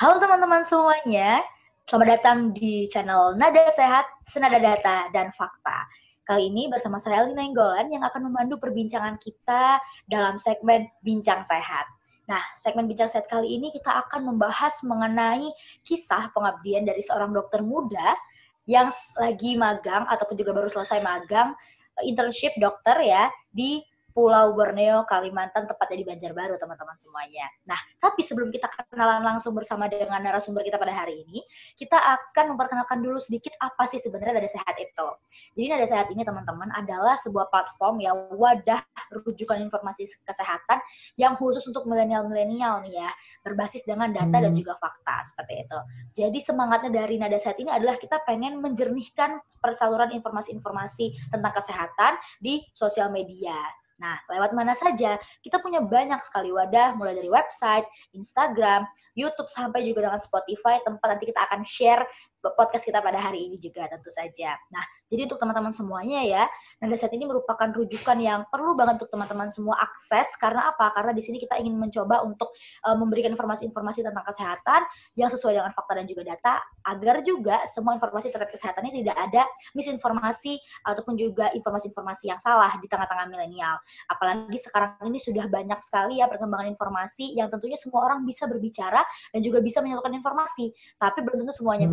Halo teman-teman semuanya, selamat datang di channel Nada Sehat, Senada Data, dan Fakta. Kali ini bersama saya Lina Inggolan yang akan memandu perbincangan kita dalam segmen Bincang Sehat. Nah, segmen Bincang Sehat kali ini kita akan membahas mengenai kisah pengabdian dari seorang dokter muda yang lagi magang ataupun juga baru selesai magang internship dokter ya di Pulau Borneo, Kalimantan, tepatnya di Banjarbaru, teman-teman semuanya. Nah, tapi sebelum kita kenalan langsung bersama dengan narasumber kita pada hari ini, kita akan memperkenalkan dulu sedikit apa sih sebenarnya Nada Sehat itu. Jadi Nada Sehat ini, teman-teman, adalah sebuah platform yang wadah rujukan informasi kesehatan yang khusus untuk milenial-milenial nih ya, berbasis dengan data dan hmm. juga fakta, seperti itu. Jadi semangatnya dari Nada Sehat ini adalah kita pengen menjernihkan persaluran informasi-informasi tentang kesehatan di sosial media Nah, lewat mana saja? Kita punya banyak sekali wadah, mulai dari website, Instagram, YouTube, sampai juga dengan Spotify, tempat nanti kita akan share podcast kita pada hari ini juga tentu saja. Nah, jadi untuk teman-teman semuanya ya, Nada Set ini merupakan rujukan yang perlu banget untuk teman-teman semua akses karena apa? Karena di sini kita ingin mencoba untuk uh, memberikan informasi-informasi tentang kesehatan yang sesuai dengan fakta dan juga data agar juga semua informasi terkait kesehatan ini tidak ada misinformasi ataupun juga informasi-informasi yang salah di tengah-tengah milenial. Apalagi sekarang ini sudah banyak sekali ya perkembangan informasi yang tentunya semua orang bisa berbicara dan juga bisa menyalurkan informasi, tapi belum tentu semuanya hmm.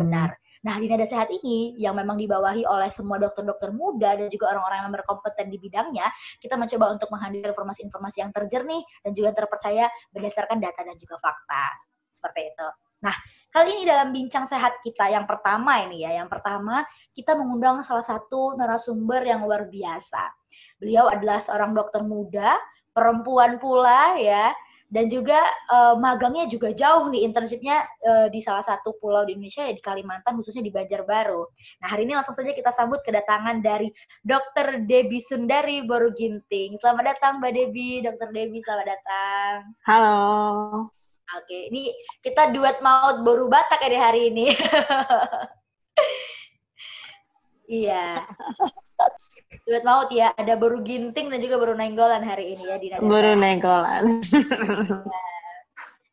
Nah, di Nada Sehat ini yang memang dibawahi oleh semua dokter-dokter muda dan juga orang-orang yang berkompeten di bidangnya, kita mencoba untuk menghadirkan informasi-informasi yang terjernih dan juga terpercaya berdasarkan data dan juga fakta. Seperti itu. Nah, kali ini dalam bincang sehat kita yang pertama ini ya, yang pertama kita mengundang salah satu narasumber yang luar biasa. Beliau adalah seorang dokter muda, perempuan pula ya, dan juga uh, magangnya juga jauh nih internshipnya uh, di salah satu pulau di Indonesia ya di Kalimantan khususnya di Banjarbaru. Nah hari ini langsung saja kita sambut kedatangan dari Dr. Debi Sundari Boru Ginting. Selamat datang Mbak Debi, Dr. Debi selamat datang. Halo. Oke, ini kita duet maut boru Batak ya di hari ini. iya. duet maut ya ada baru ginting dan juga baru nenggolan hari ini ya di baru nenggolan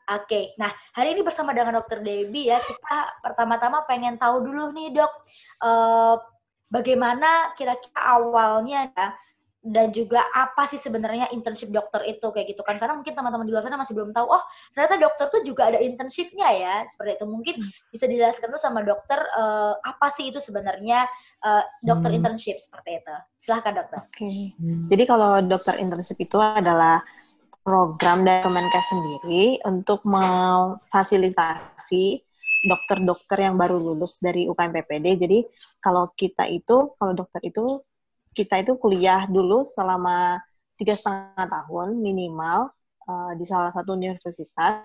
Oke, okay. nah hari ini bersama dengan Dokter Debbie ya kita pertama-tama pengen tahu dulu nih dok, uh, bagaimana kira-kira awalnya ya dan juga apa sih sebenarnya internship dokter itu kayak gitu kan karena mungkin teman-teman di luar sana masih belum tahu oh ternyata dokter tuh juga ada internshipnya ya seperti itu mungkin hmm. bisa dijelaskan dulu sama dokter uh, apa sih itu sebenarnya uh, dokter hmm. internship seperti itu silahkan dokter. Oke okay. hmm. jadi kalau dokter internship itu adalah program dari Kemenkes sendiri untuk memfasilitasi dokter-dokter yang baru lulus dari UKM PPD. Jadi kalau kita itu, kalau dokter itu kita itu kuliah dulu selama tiga setengah tahun minimal uh, di salah satu universitas.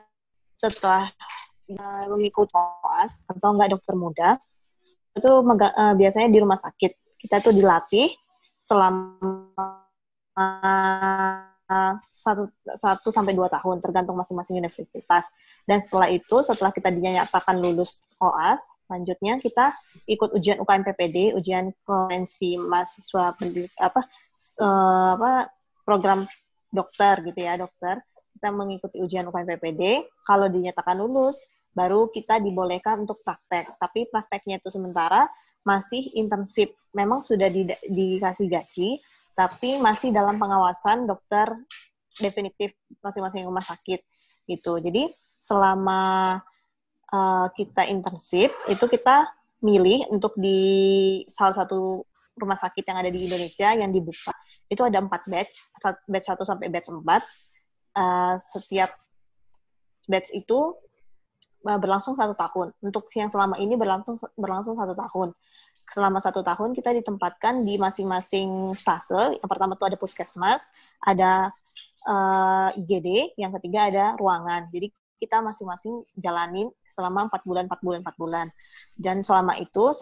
Setelah uh, mengikuti atau enggak dokter muda, itu uh, biasanya di rumah sakit. Kita tuh dilatih selama satu satu sampai dua tahun tergantung masing-masing universitas. Dan setelah itu setelah kita dinyatakan lulus OAS selanjutnya kita ikut ujian UKM PPD ujian kompetensi mahasiswa pendidik apa uh, apa program dokter gitu ya dokter. Kita mengikuti ujian UKM PPD kalau dinyatakan lulus baru kita dibolehkan untuk praktek. Tapi prakteknya itu sementara masih intensif memang sudah di, dikasih gaji tapi masih dalam pengawasan dokter definitif masing-masing rumah sakit gitu. Jadi selama uh, kita internship itu kita milih untuk di salah satu rumah sakit yang ada di Indonesia yang dibuka itu ada empat batch, batch satu sampai batch empat. Uh, setiap batch itu uh, berlangsung satu tahun. Untuk yang selama ini berlangsung berlangsung satu tahun selama satu tahun kita ditempatkan di masing-masing stase. Yang pertama tuh ada puskesmas, ada uh, eh, IGD, yang ketiga ada ruangan. Jadi kita masing-masing jalanin selama empat bulan, empat bulan, empat bulan. Dan selama itu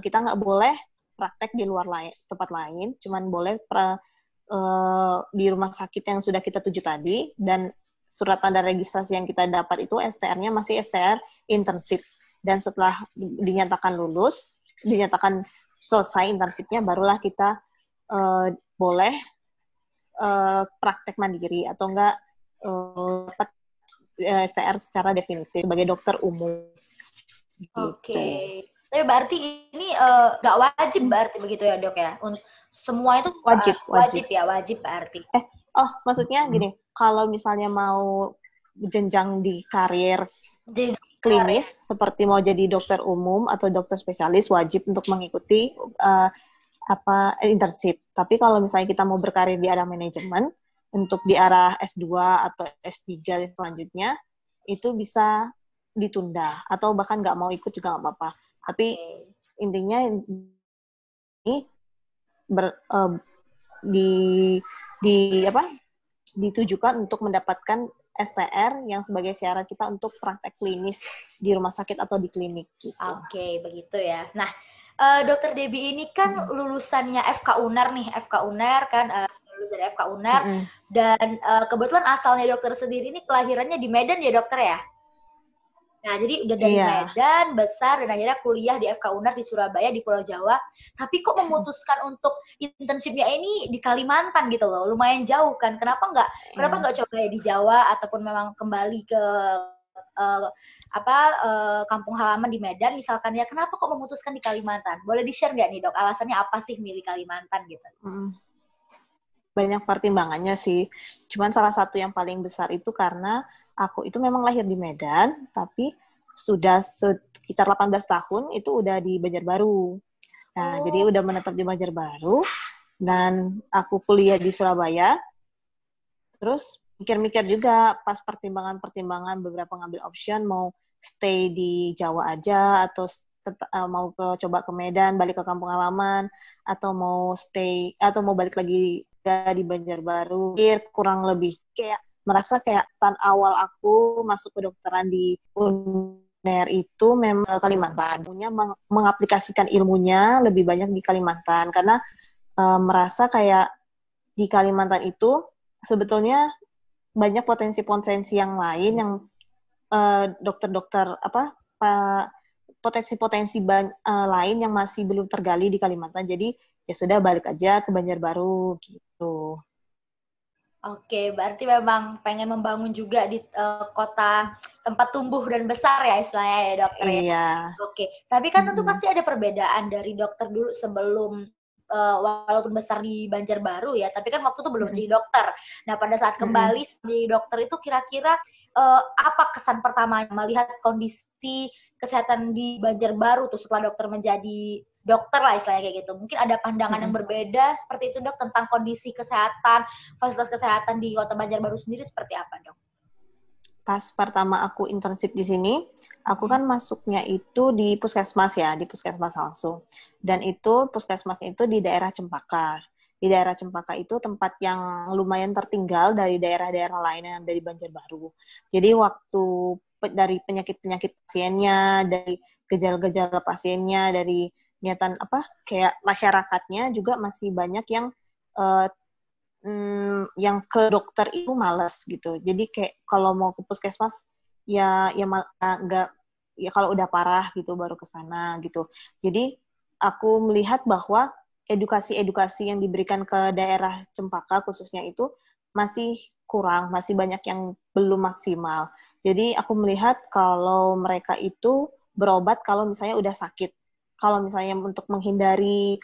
kita nggak boleh praktek di luar lain, tempat lain, cuman boleh pra, uh, di rumah sakit yang sudah kita tuju tadi dan surat tanda registrasi yang kita dapat itu STR-nya masih STR internship. Dan setelah dinyatakan lulus, dinyatakan selesai internshipnya barulah kita uh, boleh uh, praktek mandiri atau enggak uh, uh, STR secara definitif sebagai dokter umum. Gitu. Oke. Okay. Tapi berarti ini uh, nggak wajib berarti begitu ya dok ya? Semua itu wajib, uh, wajib, wajib ya, wajib berarti. Eh, oh maksudnya gini, kalau misalnya mau jenjang di karir klinis seperti mau jadi dokter umum atau dokter spesialis wajib untuk mengikuti uh, apa internship. Tapi kalau misalnya kita mau berkarir di arah manajemen untuk di arah S2 atau S3 selanjutnya itu bisa ditunda atau bahkan nggak mau ikut juga nggak apa-apa. Tapi intinya ini ber, uh, di di apa ditujukan untuk mendapatkan STR yang sebagai syarat kita untuk praktek klinis di rumah sakit atau di klinik. Gitu. Oke, okay, begitu ya. Nah, uh, Dokter Debbie ini kan hmm. lulusannya FK UNER nih, FK UNER kan uh, lulus dari FK UNER hmm. dan uh, kebetulan asalnya dokter sendiri ini kelahirannya di Medan ya dokter ya? Nah, jadi udah dari yeah. Medan, besar, dan akhirnya kuliah di FK UNER di Surabaya, di Pulau Jawa. Tapi kok memutuskan untuk internshipnya ini di Kalimantan gitu loh, lumayan jauh kan. Kenapa nggak, yeah. kenapa nggak coba ya di Jawa, ataupun memang kembali ke uh, apa uh, kampung halaman di Medan misalkan ya kenapa kok memutuskan di Kalimantan boleh di share nggak nih dok alasannya apa sih milih Kalimantan gitu hmm. Banyak pertimbangannya sih cuman salah satu yang paling besar itu karena aku itu memang lahir di Medan, tapi sudah sekitar 18 tahun itu udah di Banjarbaru. Nah, oh. jadi udah menetap di Banjarbaru dan aku kuliah di Surabaya. Terus mikir-mikir juga pas pertimbangan-pertimbangan beberapa ngambil option mau stay di Jawa aja atau uh, mau ke coba ke Medan, balik ke kampung halaman atau mau stay atau mau balik lagi di Banjarbaru. Kurang lebih kayak merasa kayak tan awal aku masuk kedokteran di UNER itu memang Kalimantan. Punya meng mengaplikasikan ilmunya lebih banyak di Kalimantan karena uh, merasa kayak di Kalimantan itu sebetulnya banyak potensi-potensi yang lain yang eh, dokter-dokter apa potensi-potensi uh, lain yang masih belum tergali di Kalimantan. Jadi ya sudah balik aja ke Banjarbaru gitu. Oke, berarti memang pengen membangun juga di uh, kota tempat tumbuh dan besar ya istilahnya ya dokter ya. Iya. Oke, tapi kan tentu hmm. pasti ada perbedaan dari dokter dulu sebelum uh, walaupun besar di Banjarbaru ya, tapi kan waktu itu belum hmm. jadi dokter. Nah, pada saat kembali hmm. menjadi dokter itu kira-kira uh, apa kesan pertama melihat kondisi kesehatan di Banjarbaru tuh setelah dokter menjadi dokter lah istilahnya kayak gitu. Mungkin ada pandangan hmm. yang berbeda seperti itu dok tentang kondisi kesehatan, fasilitas kesehatan di Kota Banjarbaru sendiri seperti apa dok? Pas pertama aku internship di sini, aku kan masuknya itu di puskesmas ya, di puskesmas langsung. Dan itu puskesmasnya itu di daerah Cempaka. Di daerah Cempaka itu tempat yang lumayan tertinggal dari daerah-daerah lain yang dari Banjarbaru. Jadi waktu dari penyakit-penyakit pasiennya, dari gejala-gejala pasiennya, dari niatan apa kayak masyarakatnya juga masih banyak yang uh, mm, yang ke dokter itu males gitu. Jadi kayak kalau mau ke puskesmas ya ya nggak ya kalau udah parah gitu baru ke sana gitu. Jadi aku melihat bahwa edukasi-edukasi yang diberikan ke daerah Cempaka khususnya itu masih kurang, masih banyak yang belum maksimal. Jadi aku melihat kalau mereka itu berobat kalau misalnya udah sakit kalau misalnya untuk menghindari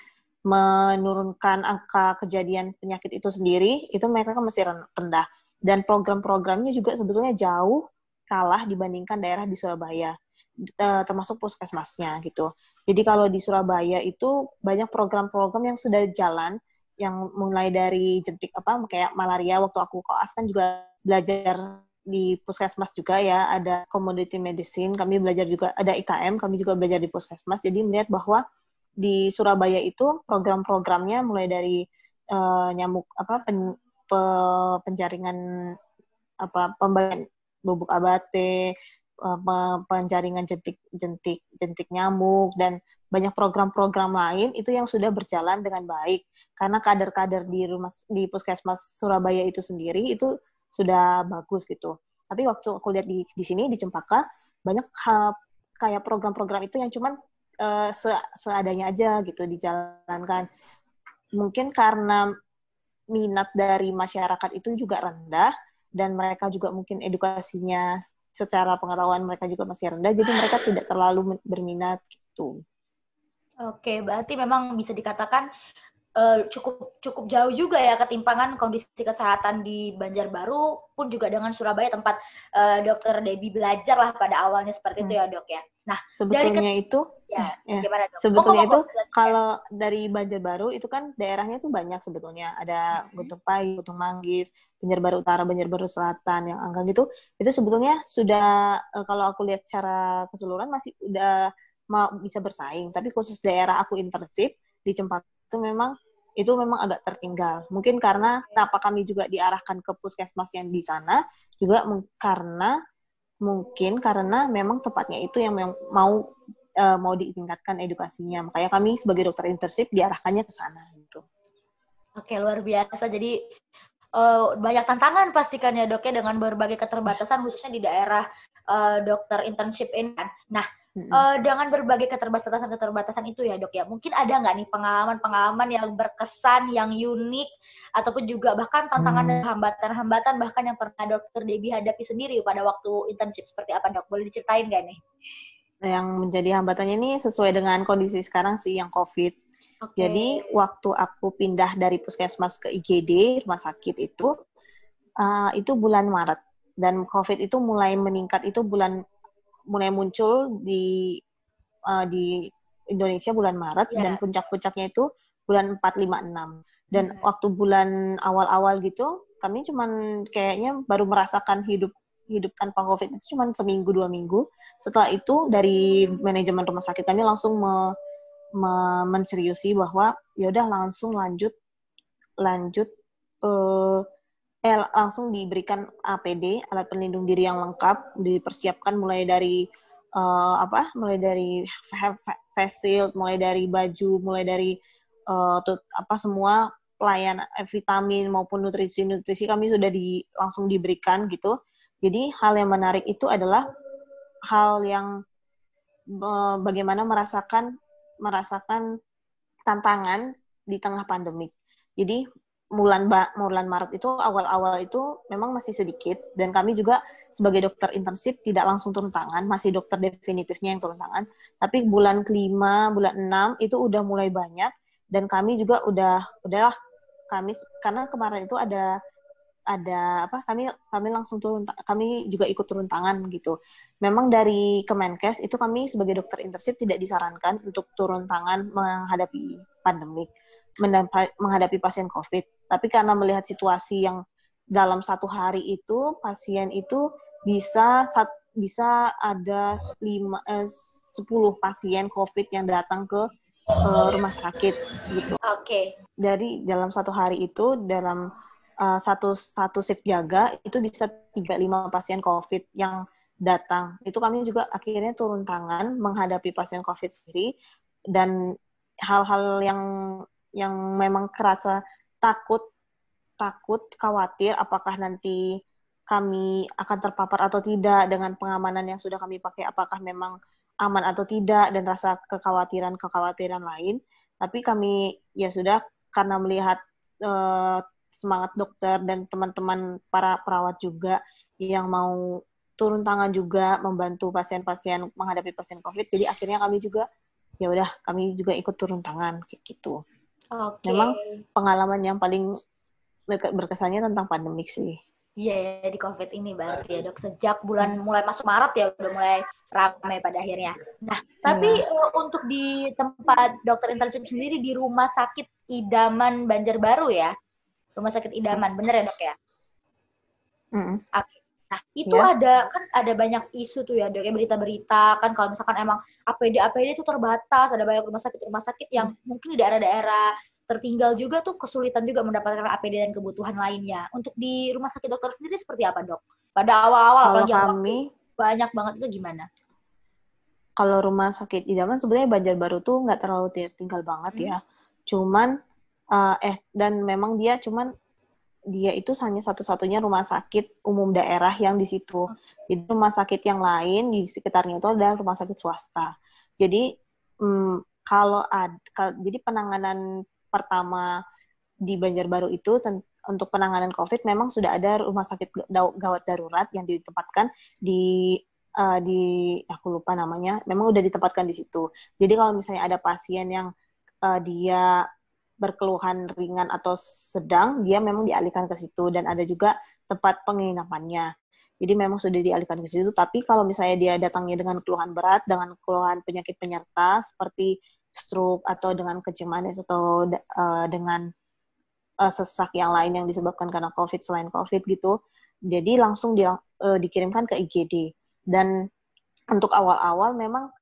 menurunkan angka kejadian penyakit itu sendiri, itu mereka kan masih rendah. Dan program-programnya juga sebetulnya jauh kalah dibandingkan daerah di Surabaya, termasuk puskesmasnya gitu. Jadi kalau di Surabaya itu banyak program-program yang sudah jalan, yang mulai dari jentik apa kayak malaria waktu aku koas kan juga belajar di puskesmas juga ya ada commodity medicine kami belajar juga ada IKM kami juga belajar di puskesmas jadi melihat bahwa di Surabaya itu program-programnya mulai dari uh, nyamuk apa pen, pe, penjaringan apa pembagian bubuk abate uh, penjaringan jentik jentik jentik nyamuk dan banyak program-program lain itu yang sudah berjalan dengan baik karena kader-kader di rumah di puskesmas Surabaya itu sendiri itu sudah bagus gitu. Tapi waktu aku lihat di di sini di Cempaka banyak hal kayak program-program itu yang cuman uh, se seadanya aja gitu dijalankan. Mungkin karena minat dari masyarakat itu juga rendah, dan mereka juga mungkin edukasinya secara pengetahuan mereka juga masih rendah, jadi mereka tidak terlalu berminat gitu. Oke, berarti memang bisa dikatakan uh, cukup cukup jauh juga ya ketimpangan kondisi kesehatan di Banjarbaru pun juga dengan Surabaya tempat uh, Dokter Debbie belajar lah pada awalnya seperti hmm. itu ya dok ya. Nah sebetulnya dari itu ya, ya gimana? Sebetulnya oh, itu kalau dari Banjarbaru itu kan daerahnya tuh banyak sebetulnya ada hmm. Guntung Pai, Guntung Manggis, Banjarbaru Utara, Banjarbaru Selatan yang angka gitu itu sebetulnya sudah uh, kalau aku lihat secara keseluruhan masih udah mau bisa bersaing. Tapi khusus daerah aku internship di Cempaka itu memang itu memang agak tertinggal. Mungkin karena kenapa kami juga diarahkan ke puskesmas yang di sana juga karena mungkin karena memang tepatnya itu yang mau uh, mau ditingkatkan edukasinya. Makanya kami sebagai dokter internship diarahkannya ke sana gitu. Oke, luar biasa. Jadi uh, banyak tantangan pastikan ya dok ya dengan berbagai keterbatasan khususnya di daerah uh, dokter internship ini kan. Nah, Uh, dengan berbagai keterbatasan-keterbatasan itu ya dok ya, mungkin ada nggak nih pengalaman-pengalaman yang berkesan, yang unik, ataupun juga bahkan tantangan hmm. dan hambatan-hambatan bahkan yang pernah dokter Debbie hadapi sendiri pada waktu internship seperti apa dok? Boleh diceritain nggak nih? Yang menjadi hambatannya ini sesuai dengan kondisi sekarang sih yang COVID. Okay. Jadi waktu aku pindah dari puskesmas ke IGD rumah sakit itu, uh, itu bulan Maret dan COVID itu mulai meningkat itu bulan mulai muncul di uh, di Indonesia bulan Maret yeah. dan puncak-puncaknya itu bulan 4 5 6. Dan hmm. waktu bulan awal-awal gitu kami cuman kayaknya baru merasakan hidup hidup tanpa COVID itu cuma seminggu dua minggu. Setelah itu dari manajemen rumah sakit kami langsung me, me, menseriusi bahwa ya udah langsung lanjut lanjut uh, eh langsung diberikan APD alat pelindung diri yang lengkap dipersiapkan mulai dari uh, apa mulai dari face shield mulai dari baju mulai dari uh, tut, apa semua pelayanan eh, vitamin maupun nutrisi nutrisi kami sudah di langsung diberikan gitu jadi hal yang menarik itu adalah hal yang uh, bagaimana merasakan merasakan tantangan di tengah pandemik jadi bulan bulan Maret itu awal-awal itu memang masih sedikit dan kami juga sebagai dokter internship tidak langsung turun tangan, masih dokter definitifnya yang turun tangan. Tapi bulan kelima, bulan enam itu udah mulai banyak dan kami juga udah udahlah kami karena kemarin itu ada ada apa kami kami langsung turun kami juga ikut turun tangan gitu. Memang dari Kemenkes itu kami sebagai dokter internship tidak disarankan untuk turun tangan menghadapi pandemik menghadapi pasien COVID. Tapi karena melihat situasi yang dalam satu hari itu pasien itu bisa sat, bisa ada lima eh, 10 pasien COVID yang datang ke uh, rumah sakit gitu. Oke. Okay. Dari dalam satu hari itu dalam uh, satu satu shift jaga itu bisa tiga lima pasien COVID yang datang. Itu kami juga akhirnya turun tangan menghadapi pasien COVID sendiri dan hal-hal yang yang memang kerasa takut takut khawatir apakah nanti kami akan terpapar atau tidak dengan pengamanan yang sudah kami pakai apakah memang aman atau tidak dan rasa kekhawatiran-kekhawatiran lain tapi kami ya sudah karena melihat uh, semangat dokter dan teman-teman para perawat juga yang mau turun tangan juga membantu pasien-pasien menghadapi pasien COVID jadi akhirnya kami juga ya udah kami juga ikut turun tangan kayak gitu. Okay. Memang pengalaman yang paling berkesannya tentang pandemik sih. Iya yeah, di COVID ini berarti ya dok. Sejak bulan mulai masuk Maret ya udah mulai ramai pada akhirnya. Nah tapi yeah. uh, untuk di tempat dokter intensif sendiri di rumah sakit Idaman Banjarbaru ya, rumah sakit Idaman, bener ya dok ya? Mm. Oke. Okay. Nah, itu yeah. ada kan ada banyak isu tuh ya, dok, ya berita-berita kan kalau misalkan emang APD APD itu terbatas, ada banyak rumah sakit rumah sakit yang hmm. mungkin di daerah-daerah tertinggal juga tuh kesulitan juga mendapatkan APD dan kebutuhan lainnya. Untuk di rumah sakit dokter sendiri seperti apa, Dok? Pada awal-awal apalagi kami banyak banget itu gimana? Kalau rumah sakit idaman sebenarnya Banjarbaru tuh nggak terlalu tertinggal banget hmm. ya. Cuman uh, eh dan memang dia cuman dia itu hanya satu-satunya rumah sakit umum daerah yang di situ. Jadi rumah sakit yang lain di sekitarnya itu adalah rumah sakit swasta. Jadi hmm, kalau ada, kalau, jadi penanganan pertama di Banjarbaru itu ten, untuk penanganan COVID memang sudah ada rumah sakit gawat darurat yang ditempatkan di uh, di aku lupa namanya, memang udah ditempatkan di situ. Jadi kalau misalnya ada pasien yang uh, dia berkeluhan ringan atau sedang, dia memang dialihkan ke situ dan ada juga tempat penginapannya. Jadi memang sudah dialihkan ke situ. Tapi kalau misalnya dia datangnya dengan keluhan berat, dengan keluhan penyakit penyerta seperti stroke atau dengan manis atau uh, dengan uh, sesak yang lain yang disebabkan karena COVID selain COVID gitu. Jadi langsung di, uh, dikirimkan ke IGD. Dan untuk awal-awal memang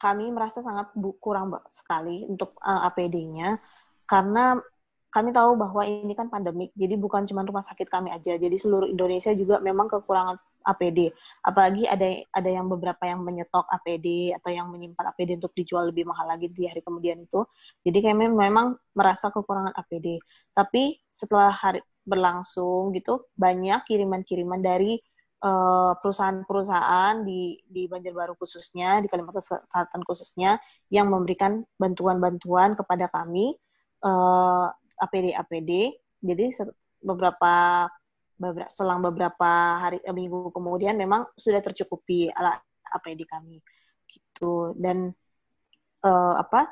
kami merasa sangat kurang sekali untuk uh, APD-nya karena kami tahu bahwa ini kan pandemik, jadi bukan cuma rumah sakit kami aja, jadi seluruh Indonesia juga memang kekurangan APD. Apalagi ada ada yang beberapa yang menyetok APD atau yang menyimpan APD untuk dijual lebih mahal lagi di hari kemudian itu. Jadi kami memang merasa kekurangan APD. Tapi setelah hari berlangsung gitu banyak kiriman-kiriman dari eh, perusahaan-perusahaan di di Banjarbaru khususnya di Kalimantan Selatan khususnya yang memberikan bantuan-bantuan kepada kami uh, APD APD. Jadi beberapa beberapa selang beberapa hari eh, minggu kemudian memang sudah tercukupi alat APD kami gitu dan uh, apa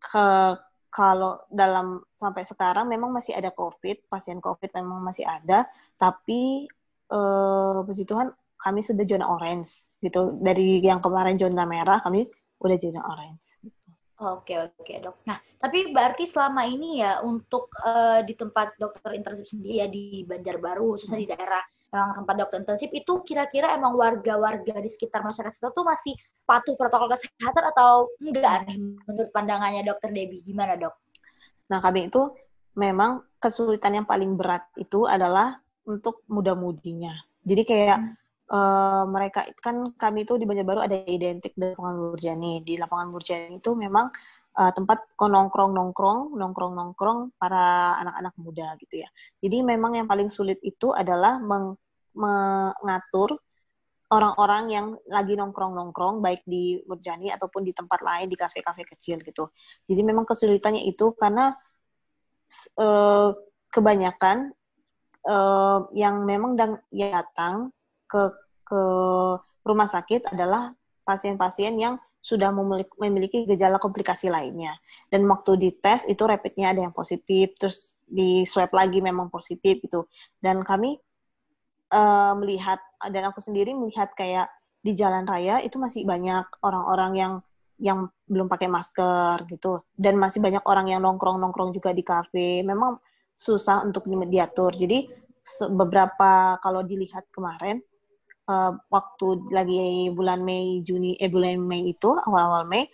ke kalau dalam sampai sekarang memang masih ada COVID pasien COVID memang masih ada tapi uh, puji Tuhan kami sudah zona orange gitu dari yang kemarin zona merah kami udah zona orange. Oke oke dok. Nah tapi berarti selama ini ya untuk uh, di tempat dokter intensif sendiri ya di Banjarbaru khususnya di daerah yang tempat dokter intensif itu kira-kira emang warga-warga di sekitar masyarakat itu masih patuh protokol kesehatan atau enggak nih menurut pandangannya dokter Debbie gimana dok? Nah kami itu memang kesulitan yang paling berat itu adalah untuk muda-mudinya. Jadi kayak hmm uh, mereka kan kami itu di Banjarbaru ada identik di lapangan Murjani. Di lapangan Murjani itu memang uh, tempat nongkrong-nongkrong, nongkrong-nongkrong para anak-anak muda gitu ya. Jadi memang yang paling sulit itu adalah meng mengatur orang-orang yang lagi nongkrong-nongkrong baik di Murjani ataupun di tempat lain di kafe-kafe kecil gitu. Jadi memang kesulitannya itu karena uh, kebanyakan uh, yang memang datang ke ke rumah sakit adalah pasien-pasien yang sudah memiliki gejala komplikasi lainnya. Dan waktu dites itu rapidnya ada yang positif, terus di swab lagi memang positif gitu. Dan kami uh, melihat dan aku sendiri melihat kayak di jalan raya itu masih banyak orang-orang yang yang belum pakai masker gitu. Dan masih banyak orang yang nongkrong-nongkrong juga di kafe. Memang susah untuk diatur. Jadi beberapa kalau dilihat kemarin uh, waktu lagi bulan Mei Juni eh bulan Mei itu awal-awal Mei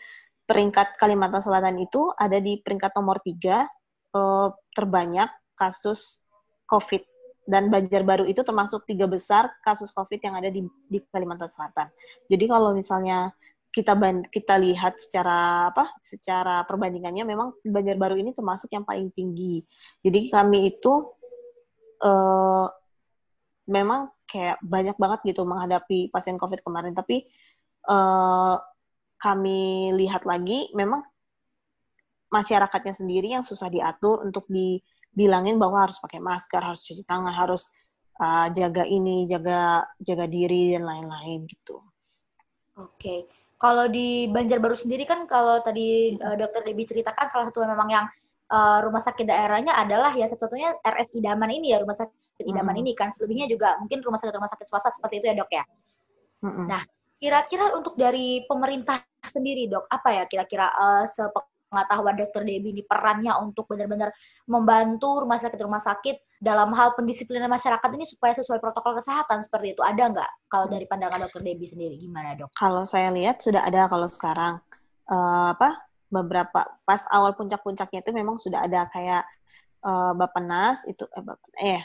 peringkat Kalimantan Selatan itu ada di peringkat nomor tiga uh, terbanyak kasus COVID dan Banjarbaru itu termasuk tiga besar kasus COVID yang ada di, di Kalimantan Selatan. Jadi kalau misalnya kita ban, kita lihat secara apa secara perbandingannya memang Banjarbaru ini termasuk yang paling tinggi. Jadi kami itu uh, memang kayak banyak banget gitu menghadapi pasien COVID kemarin. Tapi uh, kami lihat lagi, memang masyarakatnya sendiri yang susah diatur untuk dibilangin bahwa harus pakai masker, harus cuci tangan, harus uh, jaga ini, jaga jaga diri dan lain-lain gitu. Oke. Okay. Kalau di Banjarbaru sendiri kan kalau tadi uh, dokter Debbie ceritakan salah satu memang yang uh, rumah sakit daerahnya adalah ya satu-satunya RS Idaman ini ya rumah sakit Idaman hmm. ini kan selebihnya juga mungkin rumah sakit rumah sakit swasta seperti itu ya dok ya. Hmm. Nah kira-kira untuk dari pemerintah sendiri dok apa ya kira-kira uh, sepengetahuan dokter Debbie ini perannya untuk benar-benar membantu rumah sakit rumah sakit dalam hal pendisiplinan masyarakat ini supaya sesuai protokol kesehatan seperti itu ada nggak kalau dari pandangan dokter Debbie sendiri gimana dok? Kalau saya lihat sudah ada kalau sekarang uh, apa beberapa pas awal puncak-puncaknya itu memang sudah ada kayak uh, Bapenas itu eh, Bapen, eh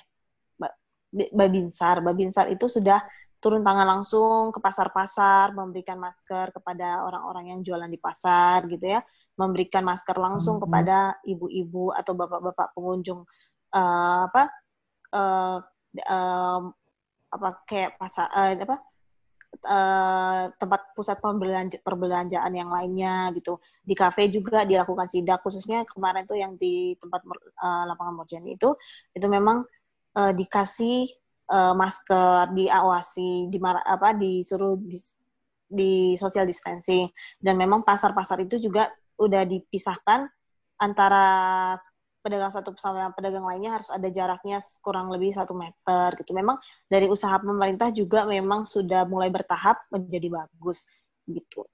Babinsar, Babinsar itu sudah turun tangan langsung ke pasar-pasar, memberikan masker kepada orang-orang yang jualan di pasar gitu ya, memberikan masker langsung mm-hmm. kepada ibu-ibu atau bapak-bapak pengunjung uh, apa uh, uh, apa kayak pasar uh, apa uh, tempat pusat perbelanja, perbelanjaan yang lainnya gitu. Di kafe juga dilakukan sidak khususnya kemarin tuh yang di tempat uh, lapangan Mojani itu itu memang uh, dikasih uh, masker, diawasi, di apa disuruh di, di social distancing dan memang pasar-pasar itu juga udah dipisahkan antara pedagang satu sama pedagang lainnya harus ada jaraknya kurang lebih satu meter gitu. Memang dari usaha pemerintah juga memang sudah mulai bertahap menjadi bagus gitu.